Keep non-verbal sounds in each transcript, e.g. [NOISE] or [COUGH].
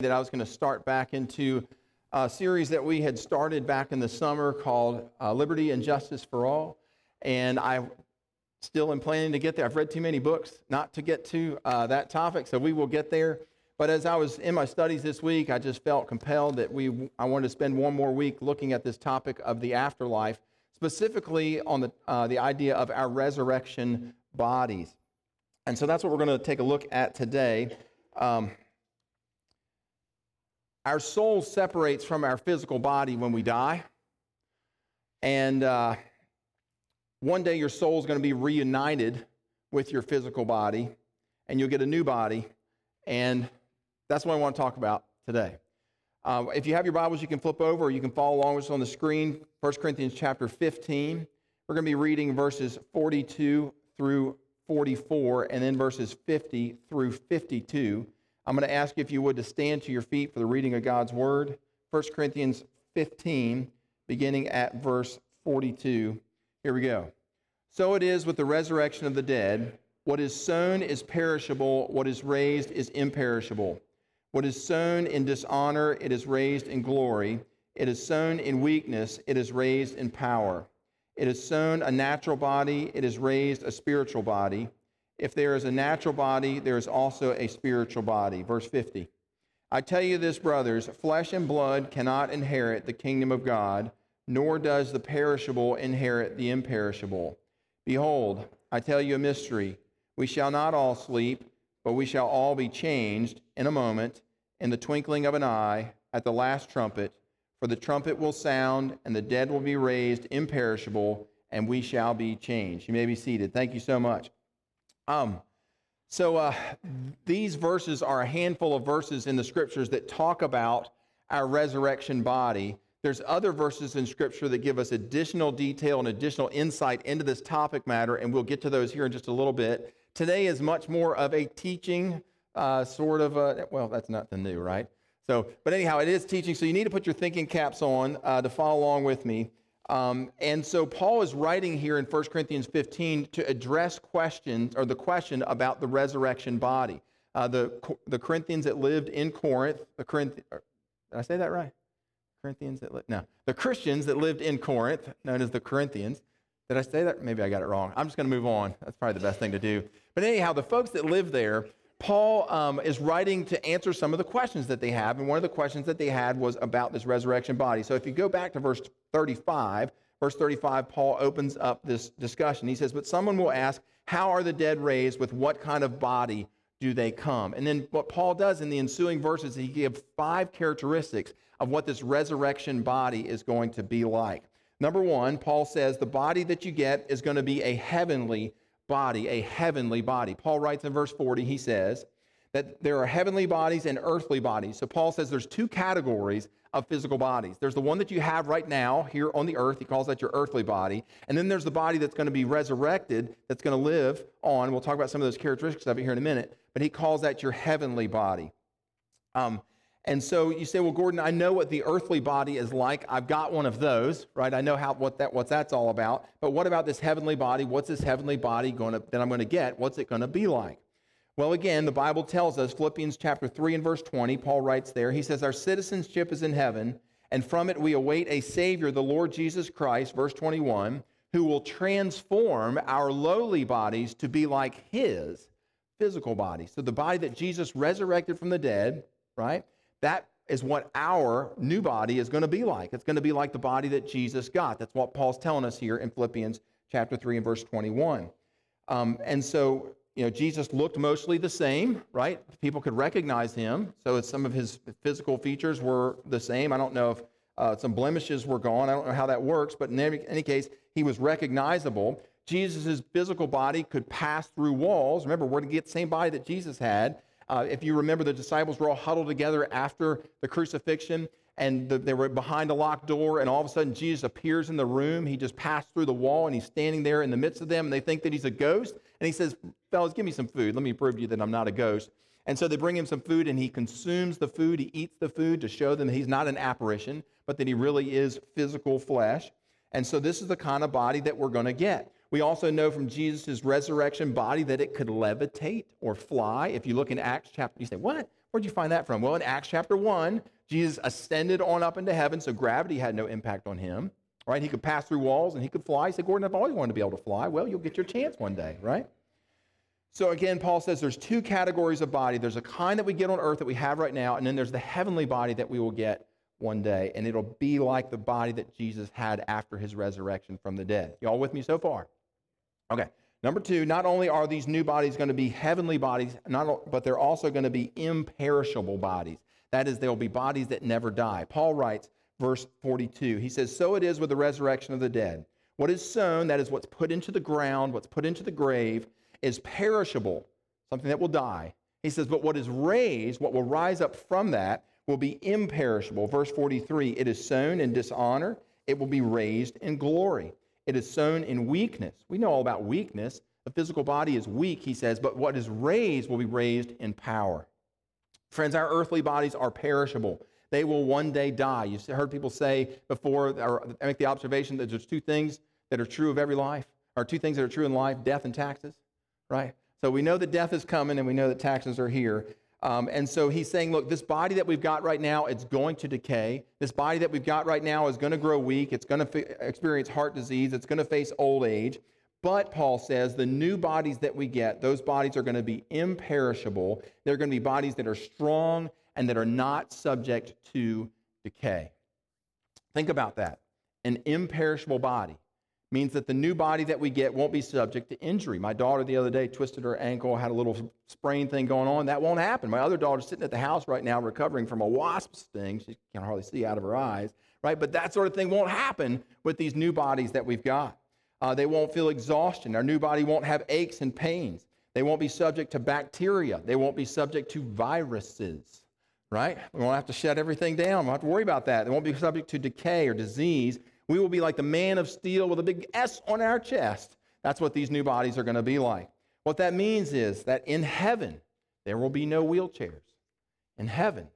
that I was going to start back into a series that we had started back in the summer called uh, Liberty and Justice for All. And I still am planning to get there. I've read too many books not to get to uh, that topic, so we will get there. But as I was in my studies this week, I just felt compelled that we, I wanted to spend one more week looking at this topic of the afterlife, specifically on the, uh, the idea of our resurrection bodies. And so that's what we're going to take a look at today. Um, our soul separates from our physical body when we die. And uh, one day your soul is going to be reunited with your physical body, and you'll get a new body. And that's what I want to talk about today. Uh, if you have your Bibles, you can flip over, or you can follow along with us on the screen. 1 Corinthians chapter 15. We're going to be reading verses 42 through 44, and then verses 50 through 52. I'm going to ask you if you would to stand to your feet for the reading of God's word. 1 Corinthians 15, beginning at verse 42. Here we go. So it is with the resurrection of the dead. What is sown is perishable, what is raised is imperishable. What is sown in dishonor, it is raised in glory. It is sown in weakness, it is raised in power. It is sown a natural body, it is raised a spiritual body. If there is a natural body, there is also a spiritual body. Verse 50. I tell you this, brothers flesh and blood cannot inherit the kingdom of God, nor does the perishable inherit the imperishable. Behold, I tell you a mystery. We shall not all sleep, but we shall all be changed in a moment, in the twinkling of an eye, at the last trumpet. For the trumpet will sound, and the dead will be raised imperishable, and we shall be changed. You may be seated. Thank you so much. Um, so, uh, these verses are a handful of verses in the scriptures that talk about our resurrection body. There's other verses in scripture that give us additional detail and additional insight into this topic matter, and we'll get to those here in just a little bit. Today is much more of a teaching uh, sort of, a, well, that's nothing new, right? So, but anyhow, it is teaching, so you need to put your thinking caps on uh, to follow along with me. Um, and so Paul is writing here in 1 Corinthians 15 to address questions or the question about the resurrection body. Uh, the, the Corinthians that lived in Corinth, the Corinth, did I say that right? Corinthians that lived, no, the Christians that lived in Corinth, known as the Corinthians. Did I say that? Maybe I got it wrong. I'm just going to move on. That's probably the best thing to do. But anyhow, the folks that lived there, Paul um, is writing to answer some of the questions that they have. And one of the questions that they had was about this resurrection body. So if you go back to verse 35, verse 35, Paul opens up this discussion. He says, But someone will ask, How are the dead raised? With what kind of body do they come? And then what Paul does in the ensuing verses, he gives five characteristics of what this resurrection body is going to be like. Number one, Paul says the body that you get is going to be a heavenly body, a heavenly body. Paul writes in verse 40, he says, that there are heavenly bodies and earthly bodies. So Paul says there's two categories of physical bodies. There's the one that you have right now here on the earth. He calls that your earthly body. And then there's the body that's going to be resurrected, that's going to live on. We'll talk about some of those characteristics of it here in a minute. But he calls that your heavenly body. Um, and so you say, well, Gordon, I know what the earthly body is like. I've got one of those, right? I know how what that what that's all about. But what about this heavenly body? What's this heavenly body going to that I'm going to get? What's it going to be like? Well, again, the Bible tells us, Philippians chapter 3 and verse 20, Paul writes there, he says, Our citizenship is in heaven, and from it we await a Savior, the Lord Jesus Christ, verse 21, who will transform our lowly bodies to be like his physical body. So the body that Jesus resurrected from the dead, right? That is what our new body is going to be like. It's going to be like the body that Jesus got. That's what Paul's telling us here in Philippians chapter 3 and verse 21. Um, and so you know, Jesus looked mostly the same, right? People could recognize him. So some of his physical features were the same. I don't know if uh, some blemishes were gone. I don't know how that works, but in any, any case, he was recognizable. Jesus' physical body could pass through walls. Remember, we're to get the same body that Jesus had. Uh, if you remember, the disciples were all huddled together after the crucifixion, and the, they were behind a locked door, and all of a sudden Jesus appears in the room. He just passed through the wall, and he's standing there in the midst of them, and they think that he's a ghost. And he says, Fellas, give me some food. Let me prove to you that I'm not a ghost. And so they bring him some food, and he consumes the food. He eats the food to show them he's not an apparition, but that he really is physical flesh. And so this is the kind of body that we're going to get. We also know from Jesus' resurrection body that it could levitate or fly. If you look in Acts chapter, you say, What? Where'd you find that from? Well, in Acts chapter 1, Jesus ascended on up into heaven, so gravity had no impact on him, right? He could pass through walls and he could fly. He said, Gordon, I've always wanted to be able to fly. Well, you'll get your chance one day, right? So again, Paul says there's two categories of body. There's a kind that we get on earth that we have right now, and then there's the heavenly body that we will get one day, and it'll be like the body that Jesus had after his resurrection from the dead. Y'all with me so far? Okay. Number two, not only are these new bodies going to be heavenly bodies, not, but they're also going to be imperishable bodies. That is, they'll be bodies that never die. Paul writes, verse 42, he says, So it is with the resurrection of the dead. What is sown, that is what's put into the ground, what's put into the grave, is perishable, something that will die. He says, But what is raised, what will rise up from that, will be imperishable. Verse 43 It is sown in dishonor, it will be raised in glory. It is sown in weakness. We know all about weakness. The physical body is weak, he says, but what is raised will be raised in power. Friends, our earthly bodies are perishable. They will one day die. You've heard people say before, or make the observation that there's two things that are true of every life, or two things that are true in life death and taxes, right? So we know that death is coming and we know that taxes are here. Um, and so he's saying, look, this body that we've got right now, it's going to decay. This body that we've got right now is going to grow weak. It's going to f- experience heart disease. It's going to face old age. But Paul says the new bodies that we get, those bodies are going to be imperishable. They're going to be bodies that are strong and that are not subject to decay. Think about that. An imperishable body means that the new body that we get won't be subject to injury. My daughter the other day twisted her ankle, had a little sprain thing going on. That won't happen. My other daughter's sitting at the house right now recovering from a wasp sting. She can hardly see out of her eyes, right? But that sort of thing won't happen with these new bodies that we've got. Uh, they won't feel exhaustion. Our new body won't have aches and pains. They won't be subject to bacteria. They won't be subject to viruses, right? We won't have to shut everything down. We won't have to worry about that. They won't be subject to decay or disease we will be like the man of steel with a big S on our chest. That's what these new bodies are going to be like. What that means is that in heaven, there will be no wheelchairs. In heaven,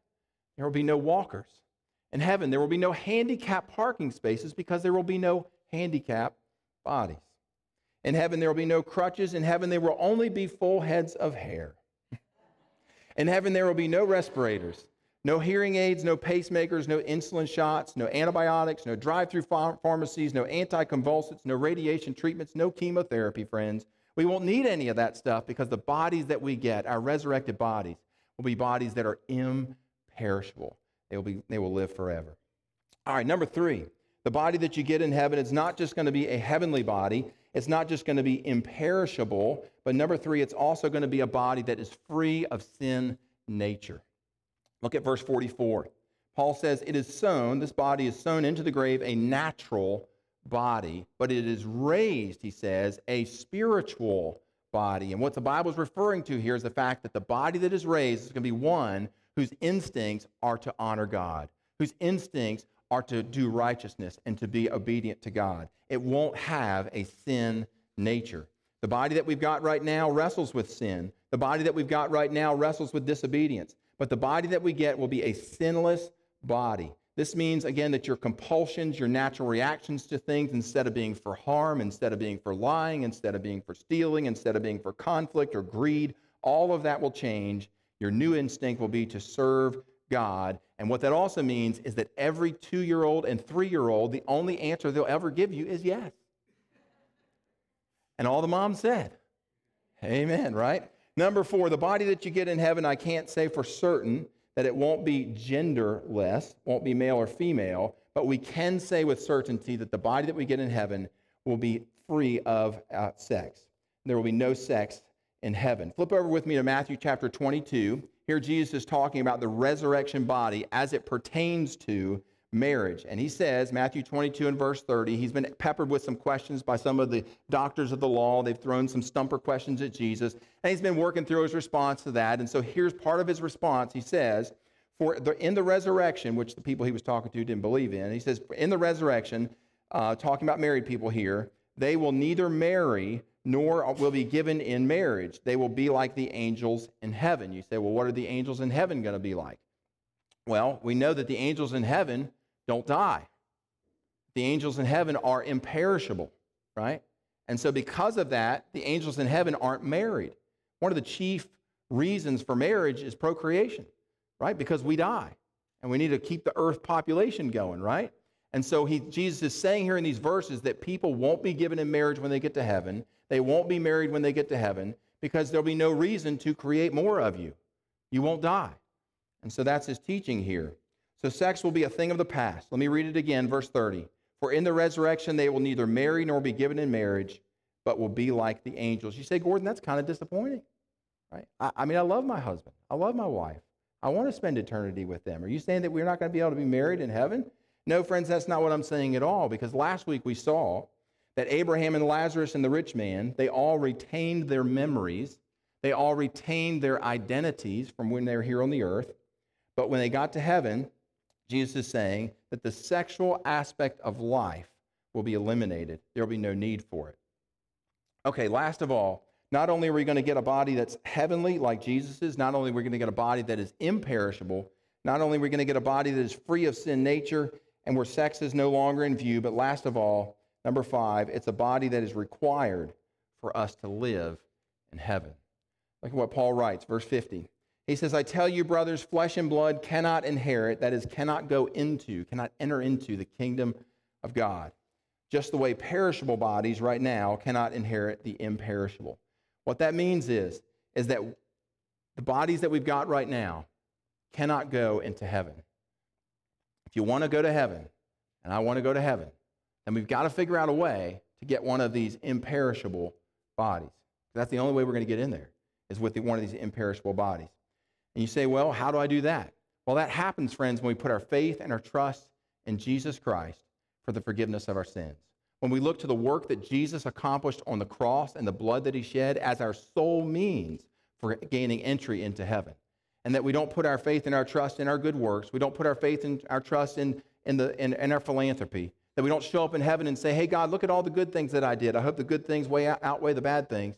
there will be no walkers. In heaven, there will be no handicap parking spaces because there will be no handicap bodies. In heaven, there will be no crutches. In heaven, there will only be full heads of hair. In heaven, there will be no respirators. No hearing aids, no pacemakers, no insulin shots, no antibiotics, no drive through pharmacies, no anticonvulsants, no radiation treatments, no chemotherapy, friends. We won't need any of that stuff because the bodies that we get, our resurrected bodies, will be bodies that are imperishable. They will, be, they will live forever. All right, number three, the body that you get in heaven is not just going to be a heavenly body, it's not just going to be imperishable, but number three, it's also going to be a body that is free of sin nature. Look at verse 44. Paul says, It is sown, this body is sown into the grave, a natural body, but it is raised, he says, a spiritual body. And what the Bible is referring to here is the fact that the body that is raised is going to be one whose instincts are to honor God, whose instincts are to do righteousness and to be obedient to God. It won't have a sin nature. The body that we've got right now wrestles with sin. The body that we've got right now wrestles with disobedience. But the body that we get will be a sinless body. This means, again, that your compulsions, your natural reactions to things, instead of being for harm, instead of being for lying, instead of being for stealing, instead of being for conflict or greed, all of that will change. Your new instinct will be to serve God. And what that also means is that every two year old and three year old, the only answer they'll ever give you is yes. And all the moms said, Amen, right? Number four, the body that you get in heaven, I can't say for certain that it won't be genderless, won't be male or female, but we can say with certainty that the body that we get in heaven will be free of uh, sex. There will be no sex in heaven. Flip over with me to Matthew chapter 22. Here, Jesus is talking about the resurrection body as it pertains to marriage. And he says, Matthew 22 and verse 30, he's been peppered with some questions by some of the doctors of the law. They've thrown some stumper questions at Jesus, and he's been working through his response to that. And so here's part of his response. He says, For in the resurrection, which the people he was talking to didn't believe in, he says, In the resurrection, uh, talking about married people here, they will neither marry nor will be given in marriage. They will be like the angels in heaven. You say, well, what are the angels in heaven going to be like? Well, we know that the angels in heaven don't die. The angels in heaven are imperishable, right? And so, because of that, the angels in heaven aren't married. One of the chief reasons for marriage is procreation. right? Because we die and we need to keep the earth population going, right? And so he, Jesus is saying here in these verses that people won't be given in marriage when they get to heaven. They won't be married when they get to heaven because there'll be no reason to create more of you. You won't die. And so that's his teaching here. So sex will be a thing of the past. Let me read it again, verse 30. For in the resurrection they will neither marry nor be given in marriage, but will be like the angels. You say, Gordon, that's kind of disappointing. Right? I, I mean, I love my husband. I love my wife. I want to spend eternity with them. Are you saying that we're not going to be able to be married in heaven? No, friends, that's not what I'm saying at all, because last week we saw that Abraham and Lazarus and the rich man, they all retained their memories. They all retained their identities from when they were here on the earth. But when they got to heaven, Jesus is saying that the sexual aspect of life will be eliminated. There will be no need for it. Okay, last of all, not only are we going to get a body that's heavenly like Jesus is, not only are we going to get a body that is imperishable, not only are we going to get a body that is free of sin nature and where sex is no longer in view, but last of all, number five, it's a body that is required for us to live in heaven. Look at what Paul writes, verse 50. He says, I tell you, brothers, flesh and blood cannot inherit, that is, cannot go into, cannot enter into the kingdom of God. Just the way perishable bodies right now cannot inherit the imperishable. What that means is, is that the bodies that we've got right now cannot go into heaven. If you want to go to heaven, and I want to go to heaven, then we've got to figure out a way to get one of these imperishable bodies. That's the only way we're going to get in there, is with one of these imperishable bodies. And you say, well, how do I do that? Well, that happens, friends, when we put our faith and our trust in Jesus Christ for the forgiveness of our sins. When we look to the work that Jesus accomplished on the cross and the blood that he shed as our sole means for gaining entry into heaven and that we don't put our faith and our trust in our good works. We don't put our faith and our trust in, in, the, in, in our philanthropy. That we don't show up in heaven and say, hey, God, look at all the good things that I did. I hope the good things way out, outweigh the bad things.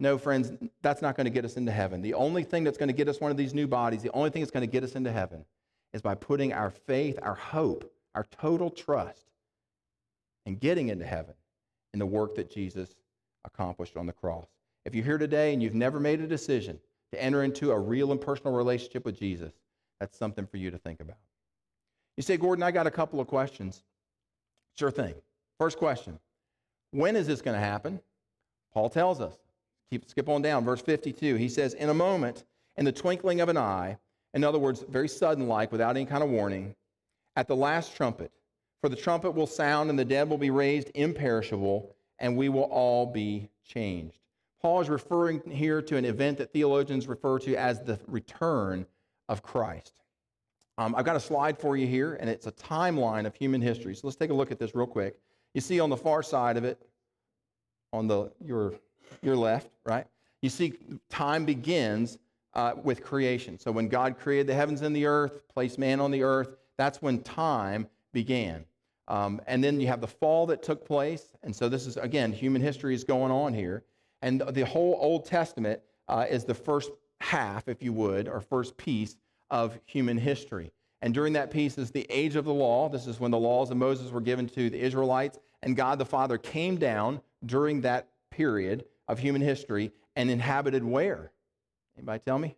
No, friends, that's not going to get us into heaven. The only thing that's going to get us one of these new bodies, the only thing that's going to get us into heaven is by putting our faith, our hope, our total trust and getting into heaven in the work that Jesus accomplished on the cross. If you're here today and you've never made a decision to enter into a real and personal relationship with Jesus, that's something for you to think about. You say, Gordon, I got a couple of questions. Sure thing. First question When is this going to happen? Paul tells us. Keep skip on down, verse 52. He says, In a moment, in the twinkling of an eye, in other words, very sudden like, without any kind of warning, at the last trumpet, for the trumpet will sound and the dead will be raised imperishable, and we will all be changed. Paul is referring here to an event that theologians refer to as the return of Christ. Um, I've got a slide for you here, and it's a timeline of human history. So let's take a look at this real quick. You see on the far side of it, on the your your left, right? You see time begins uh, with creation. So when God created the heavens and the earth, placed man on the earth, that's when time began. Um, and then you have the fall that took place. And so this is, again, human history is going on here. And the whole Old Testament uh, is the first half, if you would, or first piece of human history. And during that piece is the age of the law. This is when the laws of Moses were given to the Israelites. And God the Father came down during that period of human history and inhabited where? Anybody tell me?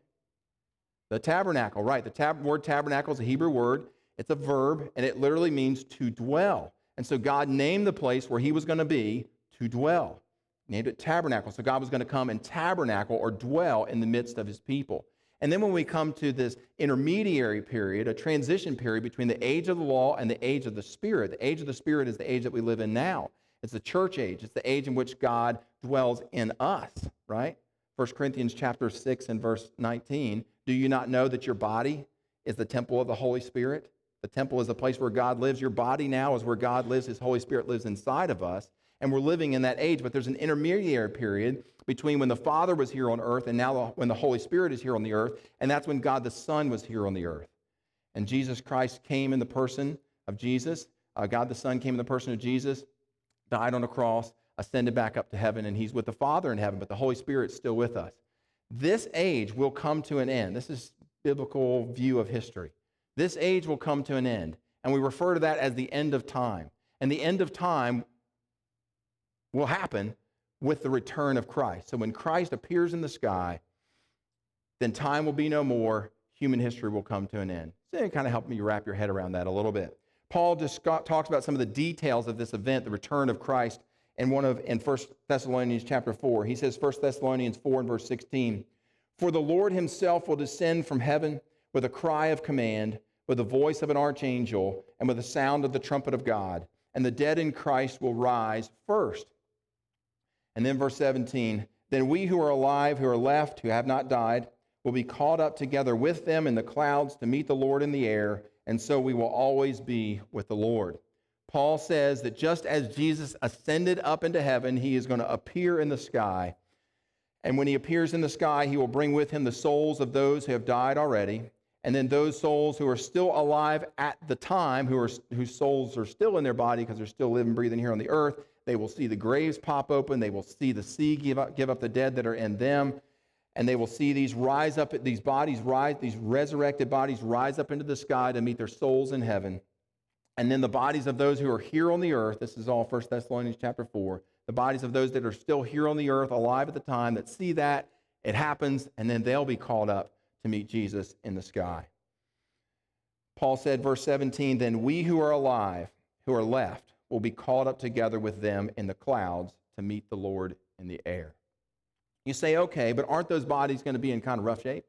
The tabernacle, right. The tab- word tabernacle is a Hebrew word. It's a verb, and it literally means to dwell. And so God named the place where he was going to be to dwell named it tabernacle. So God was going to come and tabernacle or dwell in the midst of his people. And then when we come to this intermediary period, a transition period between the age of the law and the age of the Spirit, the age of the Spirit is the age that we live in now. It's the church age. It's the age in which God dwells in us, right? 1 Corinthians chapter 6 and verse 19. Do you not know that your body is the temple of the Holy Spirit? The temple is the place where God lives. Your body now is where God lives. His Holy Spirit lives inside of us and we're living in that age, but there's an intermediary period between when the Father was here on earth and now when the Holy Spirit is here on the earth, and that's when God the Son was here on the earth. And Jesus Christ came in the person of Jesus. Uh, God the Son came in the person of Jesus, died on the cross, ascended back up to heaven, and he's with the Father in heaven, but the Holy Spirit's still with us. This age will come to an end. This is biblical view of history. This age will come to an end, and we refer to that as the end of time. And the end of time will happen with the return of Christ. So when Christ appears in the sky, then time will be no more, human history will come to an end. So it kind of helped me wrap your head around that a little bit. Paul just talks about some of the details of this event, the return of Christ, in one of in 1 Thessalonians chapter 4. He says 1 Thessalonians 4 and verse 16, For the Lord himself will descend from heaven with a cry of command, with the voice of an archangel, and with the sound of the trumpet of God, and the dead in Christ will rise first. And then verse 17, then we who are alive, who are left, who have not died, will be caught up together with them in the clouds to meet the Lord in the air, and so we will always be with the Lord. Paul says that just as Jesus ascended up into heaven, he is going to appear in the sky. And when he appears in the sky, he will bring with him the souls of those who have died already, and then those souls who are still alive at the time, who are, whose souls are still in their body because they're still living, breathing here on the earth. They will see the graves pop open. They will see the sea give up, give up the dead that are in them and they will see these rise up, these bodies rise, these resurrected bodies rise up into the sky to meet their souls in heaven. And then the bodies of those who are here on the earth, this is all 1 Thessalonians chapter 4, the bodies of those that are still here on the earth, alive at the time, that see that, it happens, and then they'll be called up to meet Jesus in the sky. Paul said, verse 17, then we who are alive, who are left, will be caught up together with them in the clouds to meet the Lord in the air. You say, okay, but aren't those bodies going to be in kind of rough shape?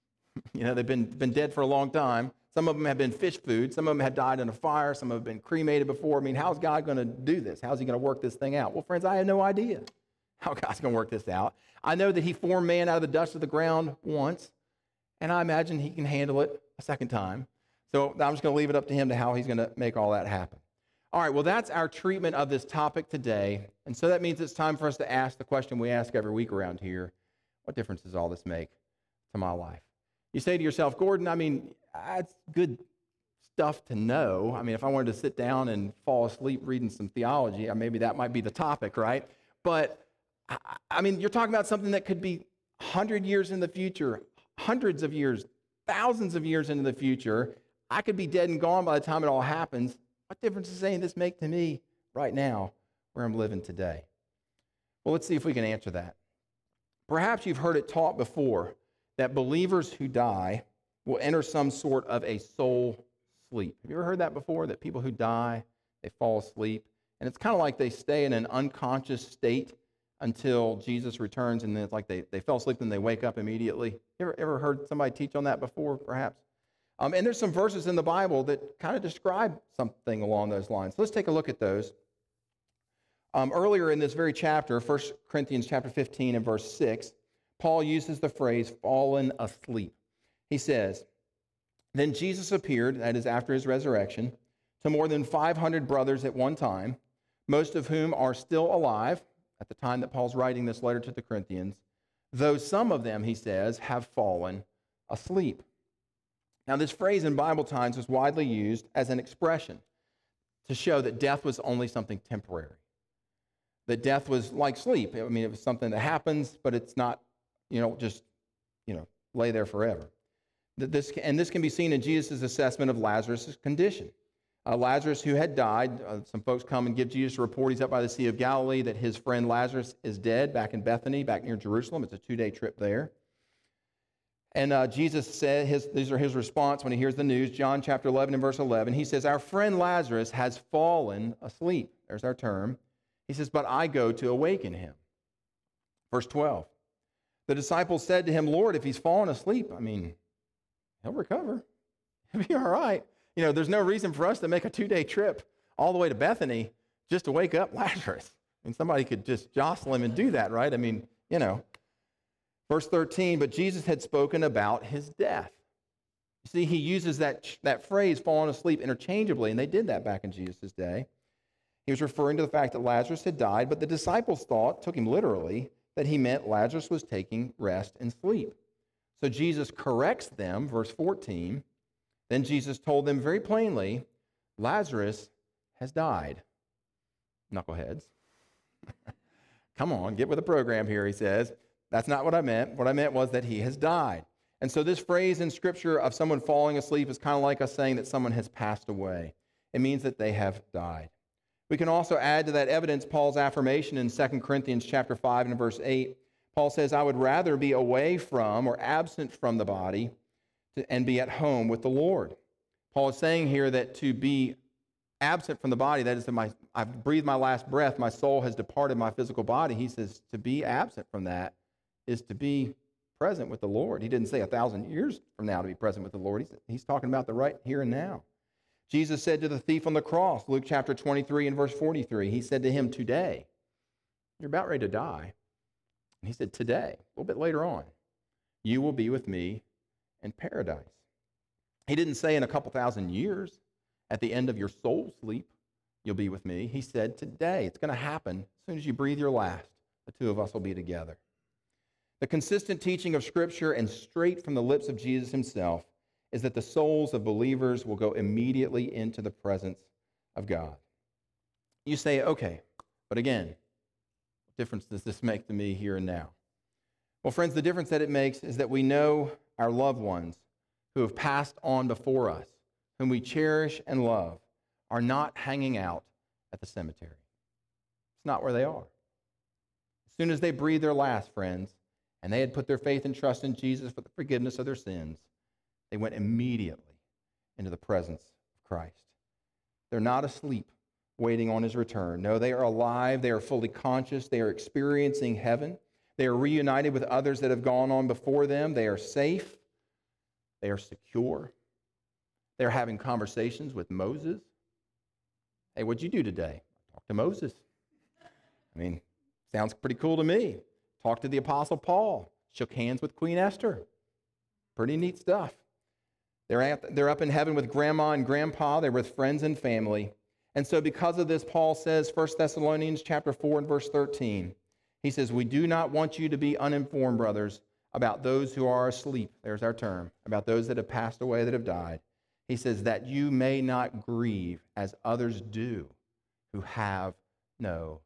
[LAUGHS] you know, they've been, been dead for a long time. Some of them have been fish food. Some of them have died in a fire. Some have been cremated before. I mean, how's God going to do this? How's he going to work this thing out? Well, friends, I have no idea [LAUGHS] how God's going to work this out. I know that he formed man out of the dust of the ground once, and I imagine he can handle it a second time. So I'm just going to leave it up to him to how he's going to make all that happen. All right, well, that's our treatment of this topic today. And so that means it's time for us to ask the question we ask every week around here What difference does all this make to my life? You say to yourself, Gordon, I mean, that's good stuff to know. I mean, if I wanted to sit down and fall asleep reading some theology, uh, maybe that might be the topic, right? But I mean, you're talking about something that could be 100 years in the future, hundreds of years, thousands of years into the future. I could be dead and gone by the time it all happens. What difference does any of this make to me right now where I'm living today? Well, let's see if we can answer that. Perhaps you've heard it taught before that believers who die will enter some sort of a soul sleep. Have you ever heard that before? That people who die, they fall asleep. And it's kind of like they stay in an unconscious state until Jesus returns, and then it's like they, they fell asleep and they wake up immediately. Have you ever, ever heard somebody teach on that before, perhaps? Um, and there's some verses in the Bible that kind of describe something along those lines. let's take a look at those. Um, earlier in this very chapter, 1 Corinthians chapter 15 and verse 6, Paul uses the phrase fallen asleep. He says, Then Jesus appeared, that is after his resurrection, to more than 500 brothers at one time, most of whom are still alive at the time that Paul's writing this letter to the Corinthians, though some of them, he says, have fallen asleep. Now, this phrase in Bible times was widely used as an expression to show that death was only something temporary. That death was like sleep. I mean, it was something that happens, but it's not, you know, just, you know, lay there forever. This, and this can be seen in Jesus' assessment of Lazarus' condition. Uh, Lazarus, who had died, uh, some folks come and give Jesus a report. He's up by the Sea of Galilee that his friend Lazarus is dead back in Bethany, back near Jerusalem. It's a two day trip there. And uh, Jesus said, his, these are his response when he hears the news. John chapter 11 and verse 11. He says, Our friend Lazarus has fallen asleep. There's our term. He says, But I go to awaken him. Verse 12. The disciples said to him, Lord, if he's fallen asleep, I mean, he'll recover. [LAUGHS] He'll be all right. You know, there's no reason for us to make a two day trip all the way to Bethany just to wake up [LAUGHS] Lazarus. I mean, somebody could just jostle him and do that, right? I mean, you know. Verse 13, but Jesus had spoken about his death. You see, he uses that, that phrase, falling asleep, interchangeably, and they did that back in Jesus' day. He was referring to the fact that Lazarus had died, but the disciples thought, took him literally, that he meant Lazarus was taking rest and sleep. So Jesus corrects them, verse 14. Then Jesus told them very plainly, Lazarus has died. Knuckleheads. [LAUGHS] Come on, get with the program here, he says. That's not what I meant. What I meant was that he has died. And so, this phrase in Scripture of someone falling asleep is kind of like us saying that someone has passed away. It means that they have died. We can also add to that evidence Paul's affirmation in 2 Corinthians chapter 5 and verse 8. Paul says, I would rather be away from or absent from the body and be at home with the Lord. Paul is saying here that to be absent from the body, that is, that my, I've breathed my last breath, my soul has departed my physical body. He says to be absent from that is to be present with the Lord. He didn't say a thousand years from now to be present with the Lord. He's, he's talking about the right here and now. Jesus said to the thief on the cross, Luke chapter 23 and verse 43, he said to him, Today, you're about ready to die. And he said, Today, a little bit later on, you will be with me in paradise. He didn't say in a couple thousand years, at the end of your soul sleep, you'll be with me. He said, Today, it's going to happen. As soon as you breathe your last, the two of us will be together. The consistent teaching of Scripture and straight from the lips of Jesus himself is that the souls of believers will go immediately into the presence of God. You say, okay, but again, what difference does this make to me here and now? Well, friends, the difference that it makes is that we know our loved ones who have passed on before us, whom we cherish and love, are not hanging out at the cemetery. It's not where they are. As soon as they breathe their last, friends, and they had put their faith and trust in Jesus for the forgiveness of their sins, they went immediately into the presence of Christ. They're not asleep waiting on his return. No, they are alive. They are fully conscious. They are experiencing heaven. They are reunited with others that have gone on before them. They are safe. They are secure. They're having conversations with Moses. Hey, what'd you do today? Talk to Moses. I mean, sounds pretty cool to me. Talked to the Apostle Paul, shook hands with Queen Esther. Pretty neat stuff. They're, at, they're up in heaven with grandma and grandpa. They're with friends and family. And so because of this, Paul says, 1 Thessalonians chapter 4 and verse 13, he says, We do not want you to be uninformed, brothers, about those who are asleep. There's our term, about those that have passed away, that have died. He says, that you may not grieve as others do who have no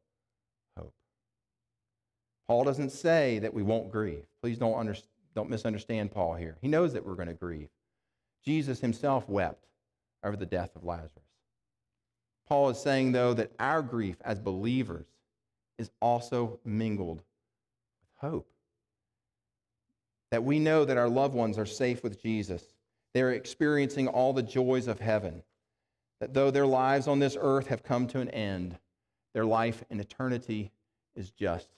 Paul doesn't say that we won't grieve. Please don't, under, don't misunderstand Paul here. He knows that we're going to grieve. Jesus himself wept over the death of Lazarus. Paul is saying, though, that our grief as believers is also mingled with hope. That we know that our loved ones are safe with Jesus. They're experiencing all the joys of heaven. That though their lives on this earth have come to an end, their life in eternity is just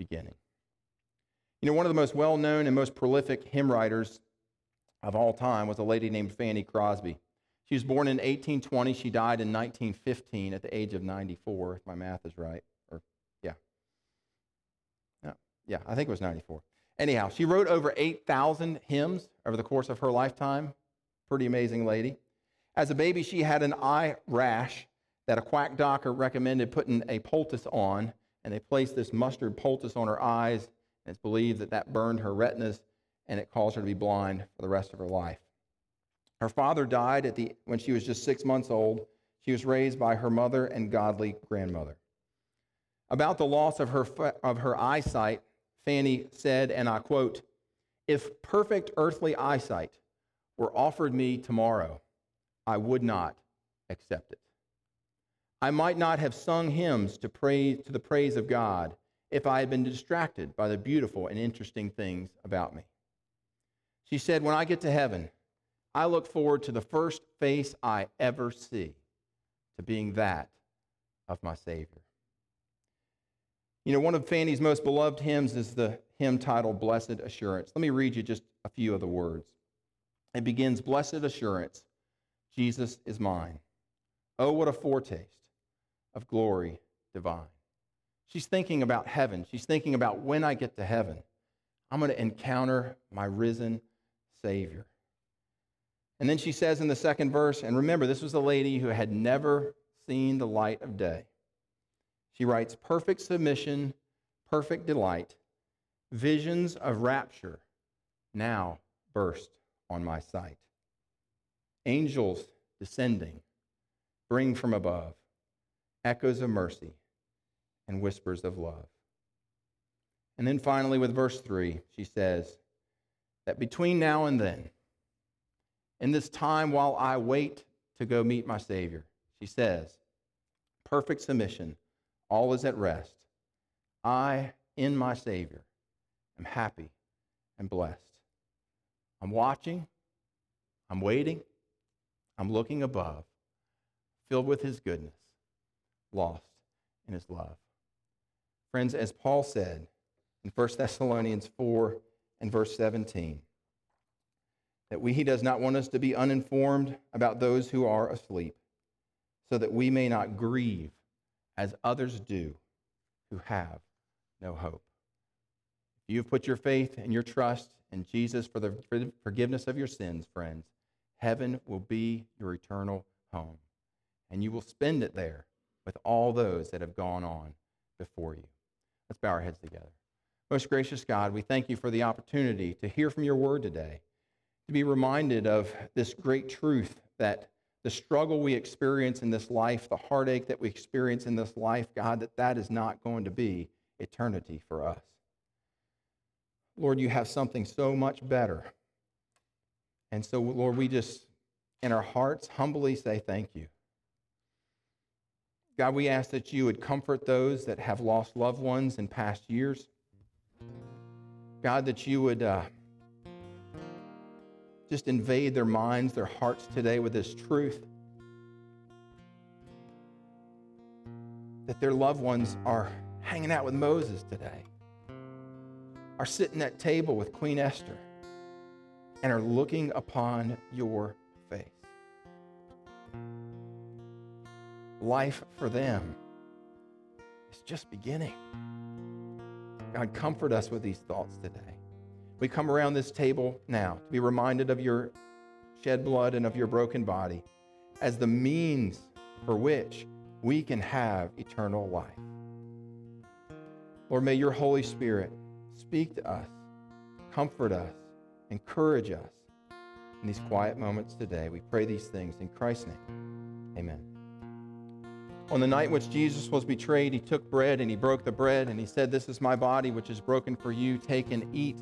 beginning. You know, one of the most well known and most prolific hymn writers of all time was a lady named Fanny Crosby. She was born in 1820. She died in 1915 at the age of 94, if my math is right. Or, yeah. No, yeah, I think it was 94. Anyhow, she wrote over 8,000 hymns over the course of her lifetime. Pretty amazing lady. As a baby, she had an eye rash that a quack doctor recommended putting a poultice on and they placed this mustard poultice on her eyes, and it's believed that that burned her retinas and it caused her to be blind for the rest of her life. Her father died at the, when she was just six months old. She was raised by her mother and godly grandmother. About the loss of her, of her eyesight, Fanny said, and I quote, If perfect earthly eyesight were offered me tomorrow, I would not accept it. I might not have sung hymns to praise to the praise of God if I had been distracted by the beautiful and interesting things about me. She said, When I get to heaven, I look forward to the first face I ever see, to being that of my Savior. You know, one of Fanny's most beloved hymns is the hymn titled Blessed Assurance. Let me read you just a few of the words. It begins Blessed Assurance, Jesus is mine. Oh, what a foretaste of glory divine. She's thinking about heaven. She's thinking about when I get to heaven, I'm going to encounter my risen Savior. And then she says in the second verse, and remember, this was a lady who had never seen the light of day. She writes, Perfect submission, perfect delight, visions of rapture now burst on my sight. Angels descending, bring from above echoes of mercy, and whispers of love. And then finally, with verse 3, she says that between now and then, in this time while I wait to go meet my Savior, she says, perfect submission, all is at rest. I, in my Savior, am happy and blessed. I'm watching, I'm waiting. I'm looking above, filled with his goodness, lost in his love. Friends, as Paul said in 1 Thessalonians 4 and verse 17, that we, he does not want us to be uninformed about those who are asleep, so that we may not grieve as others do who have no hope. If you've put your faith and your trust in Jesus for the forgiveness of your sins, friends, heaven will be your eternal home. And you will spend it there with all those that have gone on before you. Let's bow our heads together. Most gracious God, we thank you for the opportunity to hear from your word today, to be reminded of this great truth that the struggle we experience in this life, the heartache that we experience in this life, God, that that is not going to be eternity for us. Lord, you have something so much better. And so, Lord, we just, in our hearts, humbly say thank you. God, we ask that you would comfort those that have lost loved ones in past years. God, that you would uh, just invade their minds, their hearts today with this truth that their loved ones are hanging out with Moses today, are sitting at table with Queen Esther, and are looking upon your Life for them is just beginning. God, comfort us with these thoughts today. We come around this table now to be reminded of your shed blood and of your broken body as the means for which we can have eternal life. Lord, may your Holy Spirit speak to us, comfort us, encourage us in these quiet moments today. We pray these things in Christ's name. Amen. On the night which Jesus was betrayed, he took bread and he broke the bread and he said, This is my body, which is broken for you. Take and eat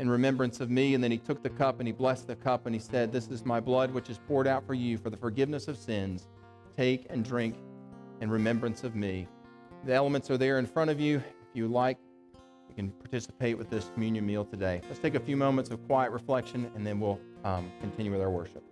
in remembrance of me. And then he took the cup and he blessed the cup and he said, This is my blood, which is poured out for you for the forgiveness of sins. Take and drink in remembrance of me. The elements are there in front of you. If you like, you can participate with this communion meal today. Let's take a few moments of quiet reflection and then we'll um, continue with our worship.